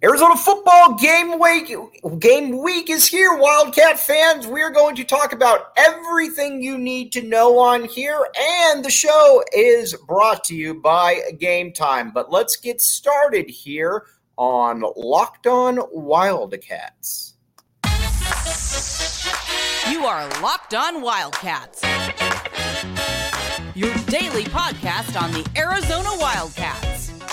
Arizona football game week game week is here, Wildcat fans. We're going to talk about everything you need to know on here, and the show is brought to you by Game Time. But let's get started here on Locked On Wildcats. You are Locked On Wildcats, your daily podcast on the Arizona Wildcats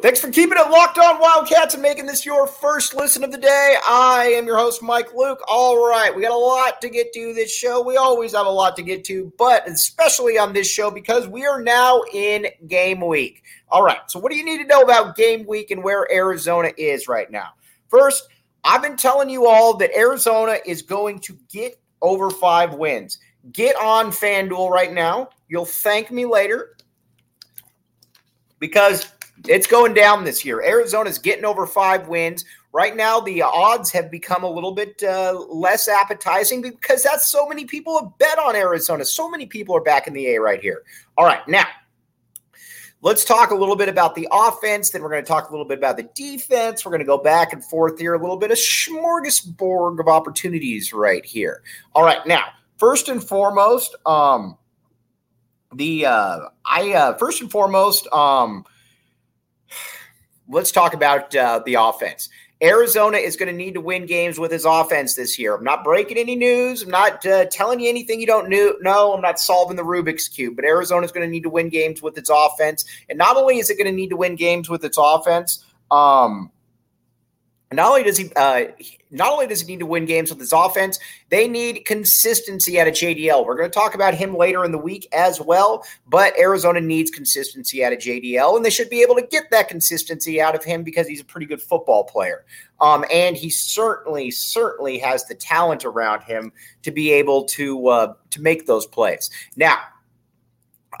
Thanks for keeping it locked on Wildcats and making this your first listen of the day. I am your host, Mike Luke. All right, we got a lot to get to this show. We always have a lot to get to, but especially on this show because we are now in game week. All right, so what do you need to know about game week and where Arizona is right now? First, I've been telling you all that Arizona is going to get over five wins. Get on FanDuel right now. You'll thank me later because it's going down this year. Arizona's getting over five wins. Right now, the odds have become a little bit uh, less appetizing because that's so many people have bet on Arizona. So many people are back in the A right here. All right, now let's talk a little bit about the offense. Then we're going to talk a little bit about the defense. We're going to go back and forth here, a little bit of smorgasbord of opportunities right here. All right, now first and foremost, um, the uh, I uh, first and foremost, um, let's talk about uh, the offense. Arizona is going to need to win games with his offense this year. I'm not breaking any news. I'm not uh, telling you anything you don't know. No, I'm not solving the Rubik's Cube, but Arizona is going to need to win games with its offense. And not only is it going to need to win games with its offense, um, not only does he uh, not only does he need to win games with his offense, they need consistency out of JDL. We're going to talk about him later in the week as well, but Arizona needs consistency out of JDL, and they should be able to get that consistency out of him because he's a pretty good football player. Um, and he certainly, certainly has the talent around him to be able to uh, to make those plays. Now,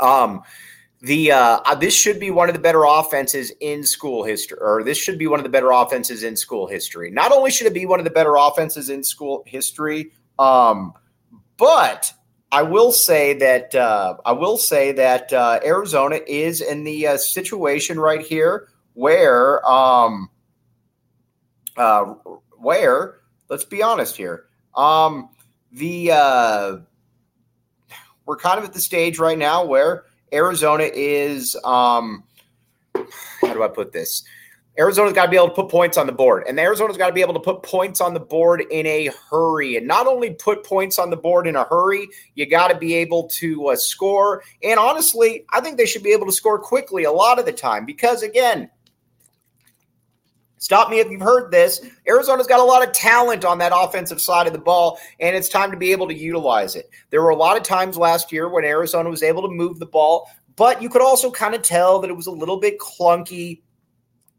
um, the uh, uh, this should be one of the better offenses in school history, or this should be one of the better offenses in school history. Not only should it be one of the better offenses in school history, um, but I will say that uh, I will say that uh, Arizona is in the uh, situation right here where um, uh, where let's be honest here um, the we're kind of at the stage right now where Arizona is um, how do I put this? Arizona's got to be able to put points on the board, and Arizona's got to be able to put points on the board in a hurry. And not only put points on the board in a hurry, you got to be able to uh, score. And honestly, I think they should be able to score quickly a lot of the time because, again, Stop me if you've heard this. Arizona's got a lot of talent on that offensive side of the ball, and it's time to be able to utilize it. There were a lot of times last year when Arizona was able to move the ball, but you could also kind of tell that it was a little bit clunky.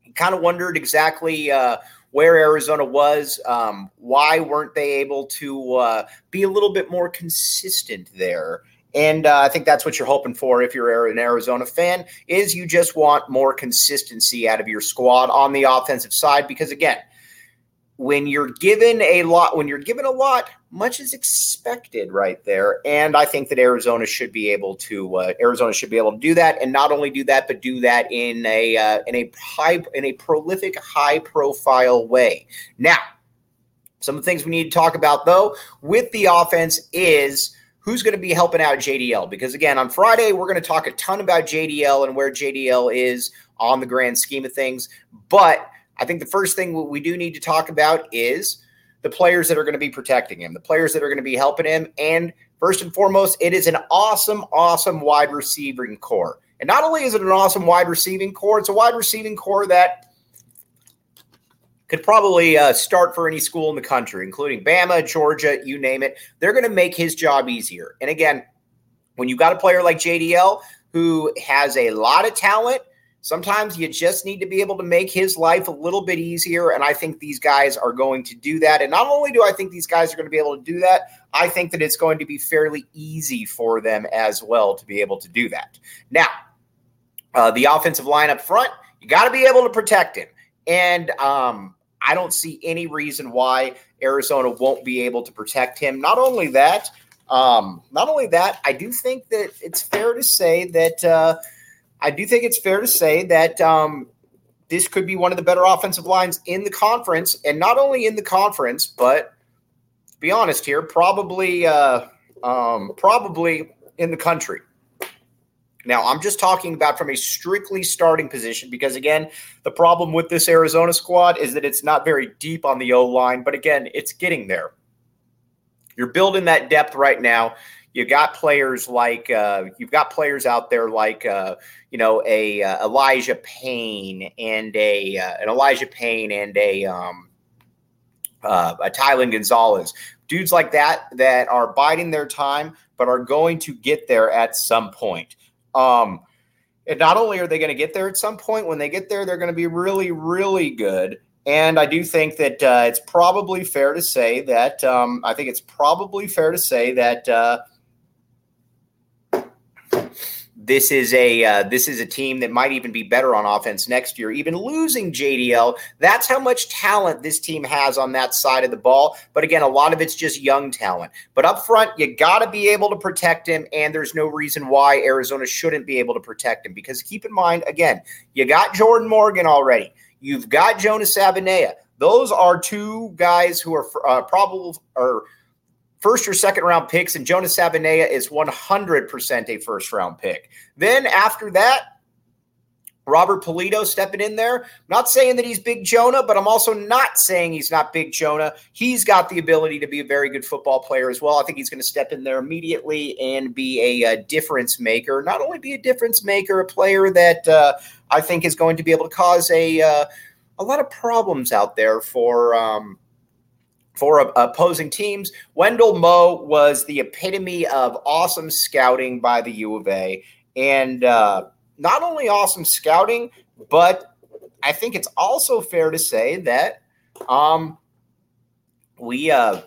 You kind of wondered exactly uh, where Arizona was. Um, why weren't they able to uh, be a little bit more consistent there? And uh, I think that's what you're hoping for if you're an Arizona fan is you just want more consistency out of your squad on the offensive side because again, when you're given a lot when you're given a lot, much is expected right there. And I think that Arizona should be able to uh, Arizona should be able to do that and not only do that but do that in a uh, in a high in a prolific high profile way. Now, some of the things we need to talk about though with the offense is who's going to be helping out JDL. Because again, on Friday, we're going to talk a ton about JDL and where JDL is on the grand scheme of things. But I think the first thing we do need to talk about is the players that are going to be protecting him, the players that are going to be helping him. And first and foremost, it is an awesome, awesome wide receiving core. And not only is it an awesome wide receiving core, it's a wide receiving core that could probably uh, start for any school in the country, including Bama, Georgia, you name it. They're going to make his job easier. And again, when you've got a player like JDL who has a lot of talent, sometimes you just need to be able to make his life a little bit easier. And I think these guys are going to do that. And not only do I think these guys are going to be able to do that, I think that it's going to be fairly easy for them as well to be able to do that. Now, uh, the offensive line up front, you got to be able to protect him. And um, I don't see any reason why Arizona won't be able to protect him. Not only that, um, not only that, I do think that it's fair to say that uh, I do think it's fair to say that um, this could be one of the better offensive lines in the conference, and not only in the conference, but be honest here, probably uh, um, probably in the country. Now, I'm just talking about from a strictly starting position because, again, the problem with this Arizona squad is that it's not very deep on the O line, but again, it's getting there. You're building that depth right now. You got players like uh, you've got players out there like uh, you know a uh, Elijah Payne and a uh, an Elijah Payne and a um, uh, a Tylen Gonzalez, dudes like that that are biding their time but are going to get there at some point. Um, and not only are they going to get there at some point, when they get there, they're going to be really, really good. And I do think that uh, it's probably fair to say that um, I think it's probably fair to say that uh, this is a uh, this is a team that might even be better on offense next year. Even losing JDL, that's how much talent this team has on that side of the ball. But again, a lot of it's just young talent. But up front, you got to be able to protect him, and there's no reason why Arizona shouldn't be able to protect him. Because keep in mind, again, you got Jordan Morgan already. You've got Jonas Savaiinaea. Those are two guys who are uh, probable or first or second round picks, and Jonas Savaiinaea is 100% a first round pick. Then after that, Robert Polito stepping in there. not saying that he's Big Jonah, but I'm also not saying he's not Big Jonah. He's got the ability to be a very good football player as well. I think he's going to step in there immediately and be a, a difference maker. Not only be a difference maker, a player that uh, I think is going to be able to cause a uh, a lot of problems out there for. Um, for opposing teams. Wendell Moe was the epitome of awesome scouting by the U of A. And uh, not only awesome scouting, but I think it's also fair to say that um, we, uh,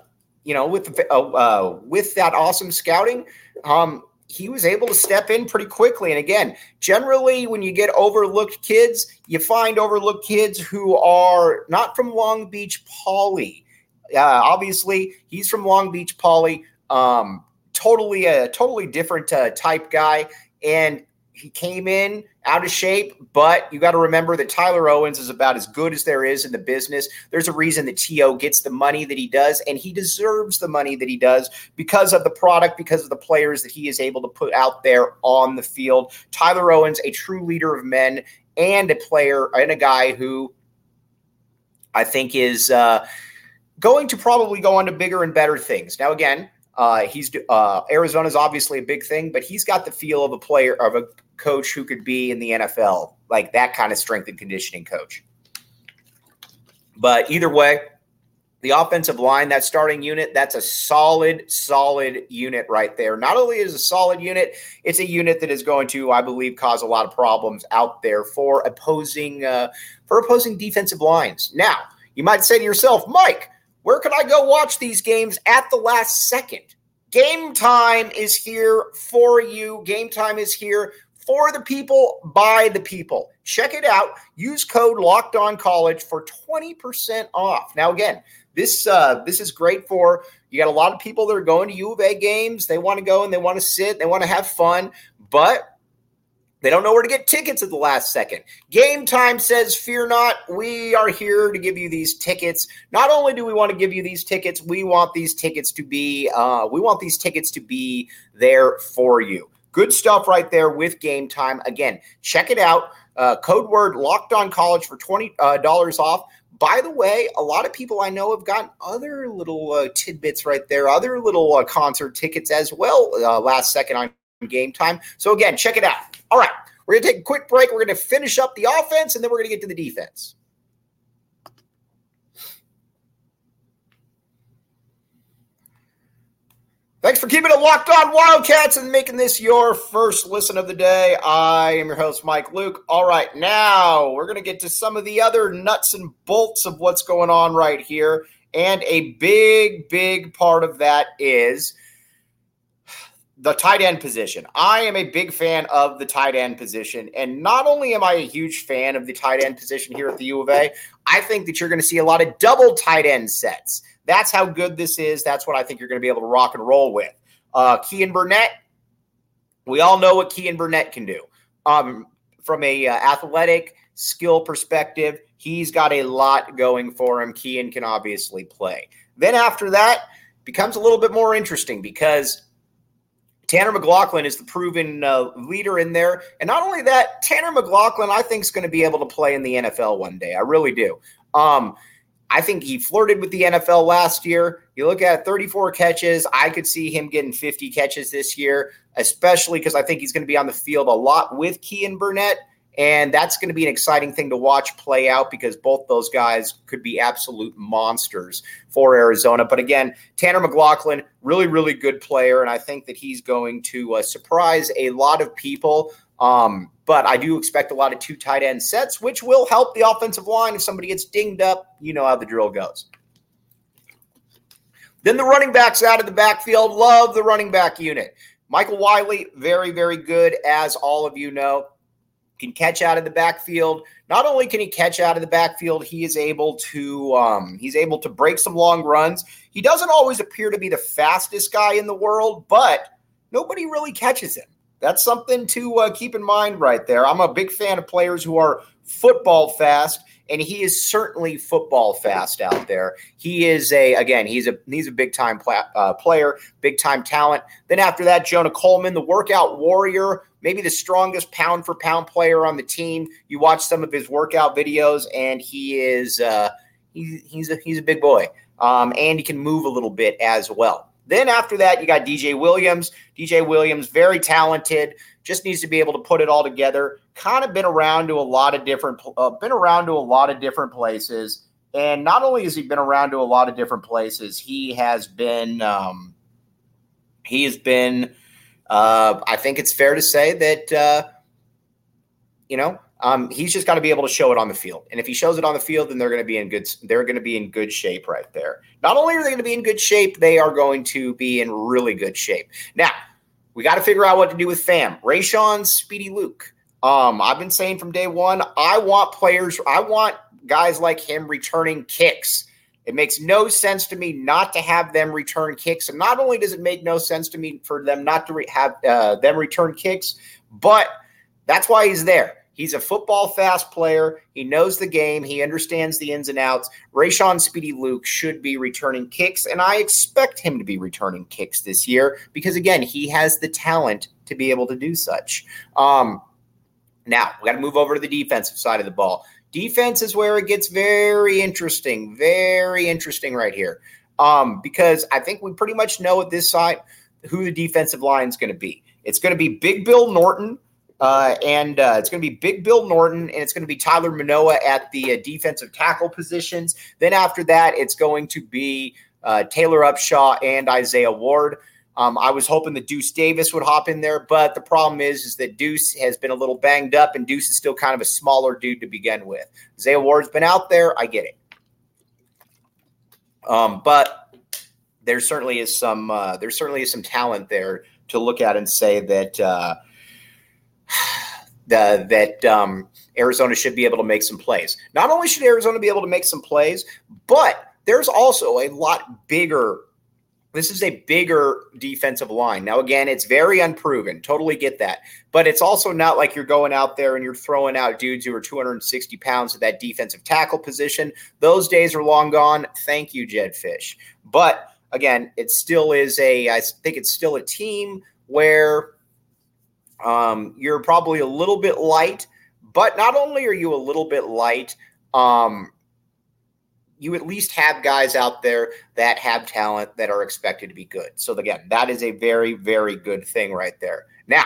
you know, with uh, uh, with that awesome scouting, um, he was able to step in pretty quickly. And again, generally, when you get overlooked kids, you find overlooked kids who are not from Long Beach Poly uh, obviously, he's from Long Beach Poly. Um, totally a totally different uh, type guy, and he came in out of shape. But you got to remember that Tyler Owens is about as good as there is in the business. There's a reason that To gets the money that he does, and he deserves the money that he does because of the product, because of the players that he is able to put out there on the field. Tyler Owens, a true leader of men, and a player and a guy who I think is. Uh, going to probably go on to bigger and better things. Now, again, uh, he's uh, Arizona's obviously a big thing, but he's got the feel of a player of a coach who could be in the NFL, like that kind of strength and conditioning coach. But either way, the offensive line, that starting unit, that's a solid, solid unit right there. Not only is a solid unit, it's a unit that is going to, I believe, cause a lot of problems out there for opposing uh, for opposing defensive lines. Now, you might say to yourself, Mike, where can I go watch these games at the last second? Game time is here for you. Game time is here for the people by the people. Check it out. Use code Locked On College for 20% off. Now, again, this uh, this is great for you got a lot of people that are going to U of A games. They want to go and they want to sit, they want to have fun, but they don't know where to get tickets at the last second. Game time says, Fear not, we are here to give you these tickets. Not only do we want to give you these tickets, we want these tickets to be, uh, we want these tickets to be there for you. Good stuff right there with game time. Again, check it out. Uh, code word locked on college for $20 uh, off. By the way, a lot of people I know have gotten other little uh, tidbits right there, other little uh, concert tickets as well last second on game time. So again, check it out. All right, we're to take a quick break. We're to finish up the offense, and then we're to get to the defense. Thanks for keeping it locked on Wildcats and making this your first listen of the day. I am your host, Mike Luke. All right, now we're going to get to some of the other nuts and bolts of what's going on right here. And a big, big part of that is the tight end position. I am a big fan of the tight end position. And not only am I a huge fan of the tight end position here at the U of A, I think that you're going to see a lot of double tight end sets. That's how good this is. That's what I think you're going to be able to rock and roll with. Uh, Keyan Burnett, we all know what Keyan Burnett can do. Um, from a uh, athletic skill perspective, he's got a lot going for him. Keyan can obviously play. Then after that, becomes a little bit more interesting because Tanner McLachlan is the proven uh, leader in there. And not only that, Tanner McLachlan, I think, is going to be able to play in the NFL one day. I really do. Um, I think he flirted with the NFL last year. You look at 34 catches. I could see him getting 50 catches this year, especially because I think he's going to be on the field a lot with Keyan Burnett. And that's going to be an exciting thing to watch play out because both those guys could be absolute monsters for Arizona. But again, Tanner McLachlan, really, really good player. And I think that he's going to uh, surprise a lot of people. Um, but I do expect a lot of two tight end sets, which will help the offensive line. If somebody gets dinged up, you know how the drill goes. Then the running backs out of the backfield. Love the running back unit. Michael Wiley, very, very good, as all of you know can catch out of the backfield. Not only can he catch out of the backfield, he is able to um, he's able to break some long runs. He doesn't always appear to be the fastest guy in the world, but nobody really catches him. That's something to uh, keep in mind right there. I'm a big fan of players who are football fast and he is certainly football fast out there. He is a again, he's a he's a big time pla- uh, player, big time talent. Then after that, Jonah Coleman, the workout warrior, maybe the strongest pound for pound player on the team. You watch some of his workout videos, and he is uh, he, he's a he's a big boy, um, and he can move a little bit as well. Then after that, you got DJ Williams. DJ Williams, very talented, just needs to be able to put it all together. Kind of been around to a lot of different, uh, been around to a lot of different places. And not only has he been around to a lot of different places, he has been, um, he has been. Uh, I think it's fair to say that, uh, you know, um, he's just got to be able to show it on the field. And if he shows it on the field, then they're going to be in good. They're going to be in good shape right there. Not only are they going to be in good shape, they are going to be in really good shape. Now, we got to figure out what to do with Fam, Rayshon, Speedy Luke. Um, I've been saying from day one, I want players. I want guys like him returning kicks. It makes no sense to me not to have them return kicks. And not only does it make no sense to me for them not to re- have uh, them return kicks, but that's why he's there. He's a football fast player. He knows the game. He understands the ins and outs. Rayshon Speedy Luke should be returning kicks, and I expect him to be returning kicks this year because, again, he has the talent to be able to do such. Um, now, we got to move over to the defensive side of the ball. Defense is where it gets very interesting, very interesting right here. Um, because I think we pretty much know at this side who the defensive line is going to be. It's going to be Big Bill Norton uh, and uh, it's going to be Big Bill Norton and it's going to be Tyler Manoa at the uh, defensive tackle positions. Then after that, it's going to be uh, Taylor Upshaw and Isaiah Ward. Um, I was hoping that Deuce Davis would hop in there, but the problem is, is that Deuce has been a little banged up, and Deuce is still kind of a smaller dude to begin with. Zay Ward's been out there. I get it. Um, but there certainly is some uh, there certainly is some talent there to look at and say that uh, the, that um, Arizona should be able to make some plays. Not only should Arizona be able to make some plays, but there's also a lot bigger. This is a bigger defensive line. Now, again, it's very unproven. Totally get that. But it's also not like you're going out there and you're throwing out dudes who are 260 pounds at that defensive tackle position. Those days are long gone. Thank you, Jedd Fisch. But again, it still is a, I think it's still a team where um, you're probably a little bit light, but not only are you a little bit light, um, you at least have guys out there that have talent that are expected to be good. So again, that is a very, very good thing right there. Now,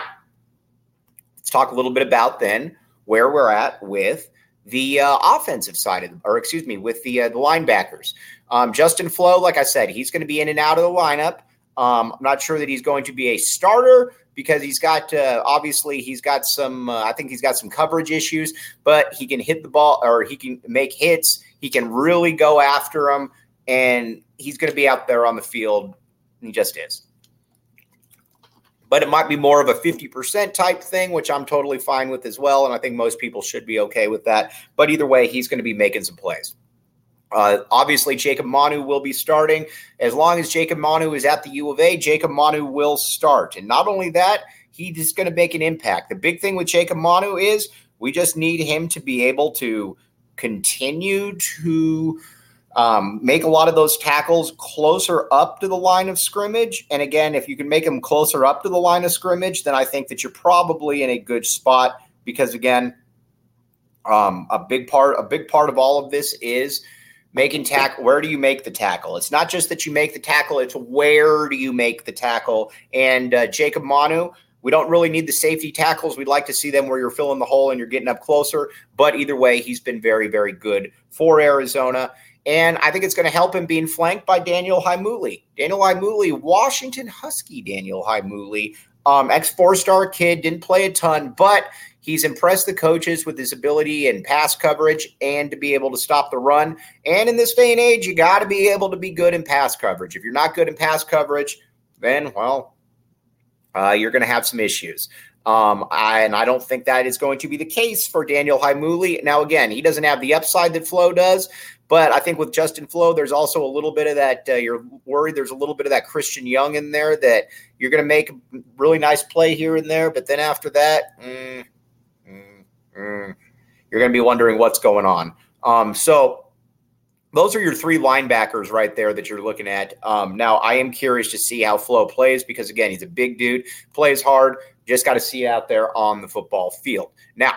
let's talk a little bit about then where we're at with the uh, offensive side of, or excuse me, with the uh, the linebackers. Um, Justin Flowe, like I said, he's going to be in and out of the lineup. Um, I'm not sure that he's going to be a starter, because he's got uh, obviously he's got some uh, I think he's got some coverage issues, but he can hit the ball or he can make hits. He can really go after them, and he's going to be out there on the field. He just is. but it might be more of a 50% type thing, which I'm totally fine with as well. And I think most people should be okay with that. But either way, he's going to be making some plays. Uh, obviously, Jacob Manu will be starting. As long as Jacob Manu is at the U of A, Jacob Manu will start. And not only that, he's going to make an impact. The big thing with Jacob Manu is we just need him to be able to continue to um, make a lot of those tackles closer up to the line of scrimmage. And again, if you can make them closer up to the line of scrimmage, then I think that you're probably in a good spot because again, um, a big part a big part of all of this is making tackle. Where do you make the tackle? It's not just that you make the tackle; it's where do you make the tackle. And uh, Jacob Manu, we don't really need the safety tackles. We'd like to see them where you're filling the hole and you're getting up closer. But either way, he's been very, very good for Arizona. And I think it's going to help him being flanked by Daniel Heimuli. Daniel Heimuli, Washington Husky Daniel Heimuli, um, ex four star kid, didn't play a ton, but he's impressed the coaches with his ability and pass coverage and to be able to stop the run. And in this day and age, you got to be able to be good in pass coverage. If you're not good in pass coverage, then, well, uh, you're going to have some issues. Um, I, and I don't think that is going to be the case for Daniel Heimuli. Now, again, he doesn't have the upside that Flowe does, but I think with Justin Flowe, there's also a little bit of that. Uh, you're worried there's a little bit of that Christian Young in there that you're going to make a really nice play here and there, but then after that, mm, mm, mm, you're going to be wondering what's going on. Um, so those are your three linebackers right there that you're looking at. Um, now, I am curious to see how Flowe plays because, again, he's a big dude, plays hard. Just got to see it out there on the football field. Now,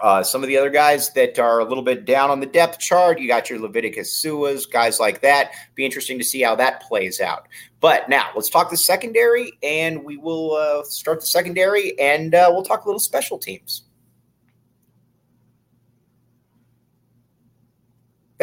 uh, some of the other guys that are a little bit down on the depth chart, you got your Leviticus Suas, guys like that. Be interesting to see how that plays out. But now let's talk the secondary, and we will uh, start the secondary, and uh, we'll talk a little special teams.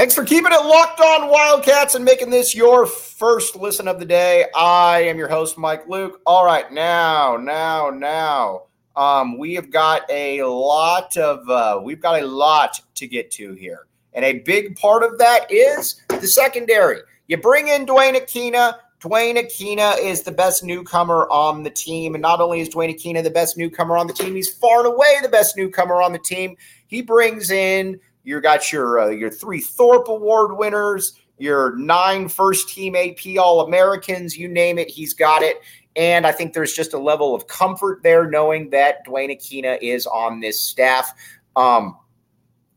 Thanks for keeping it locked on Wildcats and making this your first listen of the day. I am your host, Mike Luke. All right, now, now, now, um, we have got a lot of uh, we've got a lot to get to here, and a big part of that is the secondary. You bring in Duane Akina. Duane Akina is the best newcomer on the team, and not only is Duane Akina the best newcomer on the team, he's far and away the best newcomer on the team. He brings in you got your uh, your three Thorpe Award winners, your nine first team AP All Americans, you name it, he's got it. And I think there's just a level of comfort there knowing that Duane Akina is on this staff. Um,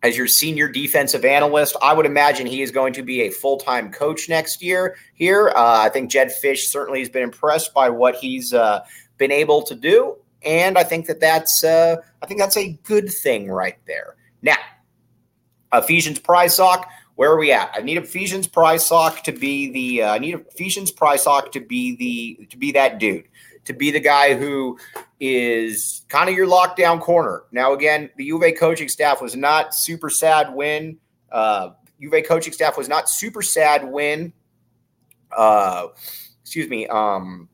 as your senior defensive analyst, I would imagine he is going to be a full time coach next year here. Uh, I think Jedd Fisch certainly has been impressed by what he's uh, been able to do. And I think that that's uh, I think that's a good thing right there. Now, Ephesians Prysock. where are we at? I need Ephesians Prysock to be the uh, I need Ephesians Prysock to be the to be that dude, to be the guy who is kind of your lockdown corner. Now again, the UVA coaching staff was not super sad when uh, U of A coaching staff was not super sad when uh, excuse me, um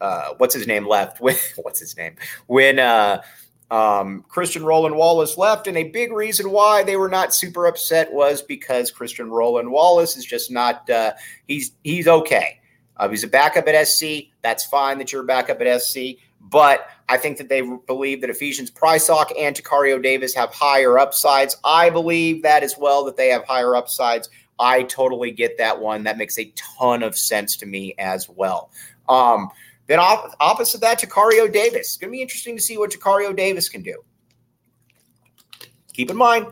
uh, what's his name left? With what's his name? When uh um, Christian Roland Wallace left, and a big reason why they were not super upset was because Christian Roland Wallace is just not uh, he's he's okay. Uh, he's a backup at SC. That's fine that you're a backup at SC, but I think that they believe that Ephesians Prysock and Tacario Davis have higher upsides. I believe that as well that they have higher upsides. I totally get that one. That makes a ton of sense to me as well. Um, then op- opposite that, Tacario Davis. It's going to be interesting to see what Tacario Davis can do. Keep in mind,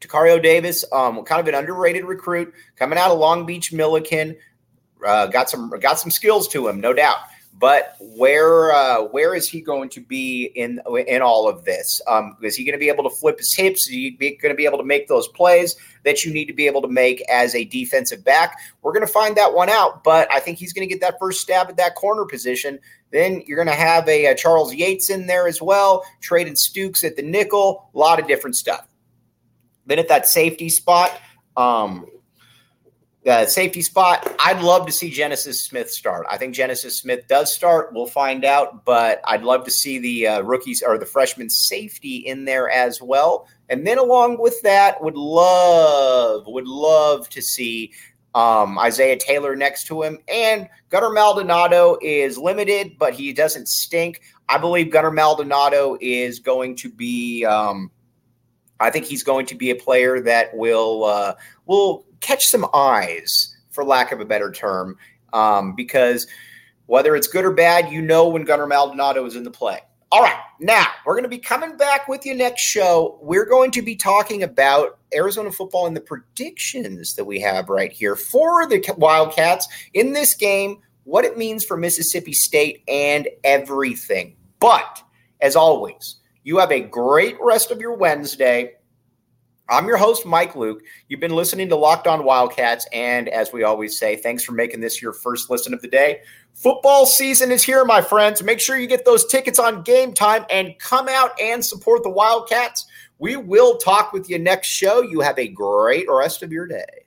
Tacario Davis, um, kind of an underrated recruit coming out of Long Beach Millikan, Uh, got some got some skills to him, no doubt. But where uh, where is he going to be in in all of this? Um, is he going to be able to flip his hips? Is he going to be able to make those plays that you need to be able to make as a defensive back? We're going to find that one out. But I think he's going to get that first stab at that corner position. Then you're going to have a, a Charles Yates in there as well, Treydan Stukes at the nickel, a lot of different stuff. Then at that safety spot, um, uh, safety spot, I'd love to see Genesis Smith start. I think Genesis Smith does start. We'll find out, but I'd love to see the uh, rookies or the freshman safety in there as well. And then along with that, would love would love to see um, Isaiah Taylor next to him, and Gunnar Maldonado is limited, but he doesn't stink. I believe Gunnar Maldonado is going to be. Um, I think he's going to be a player that will uh, will catch some eyes, for lack of a better term, um, because whether it's good or bad, you know when Gunnar Maldonado is in the play. All right, now we're going to be coming back with you next show. We're going to be talking about Arizona football and the predictions that we have right here for the Wildcats in this game, what it means for Mississippi State, and everything. But as always, you have a great rest of your Wednesday. I'm your host, Mike Luke. You've been listening to Locked On Wildcats. And as we always say, thanks for making this your first listen of the day. Football season is here, my friends. Make sure you get those tickets on game time and come out and support the Wildcats. We will talk with you next show. You have a great rest of your day.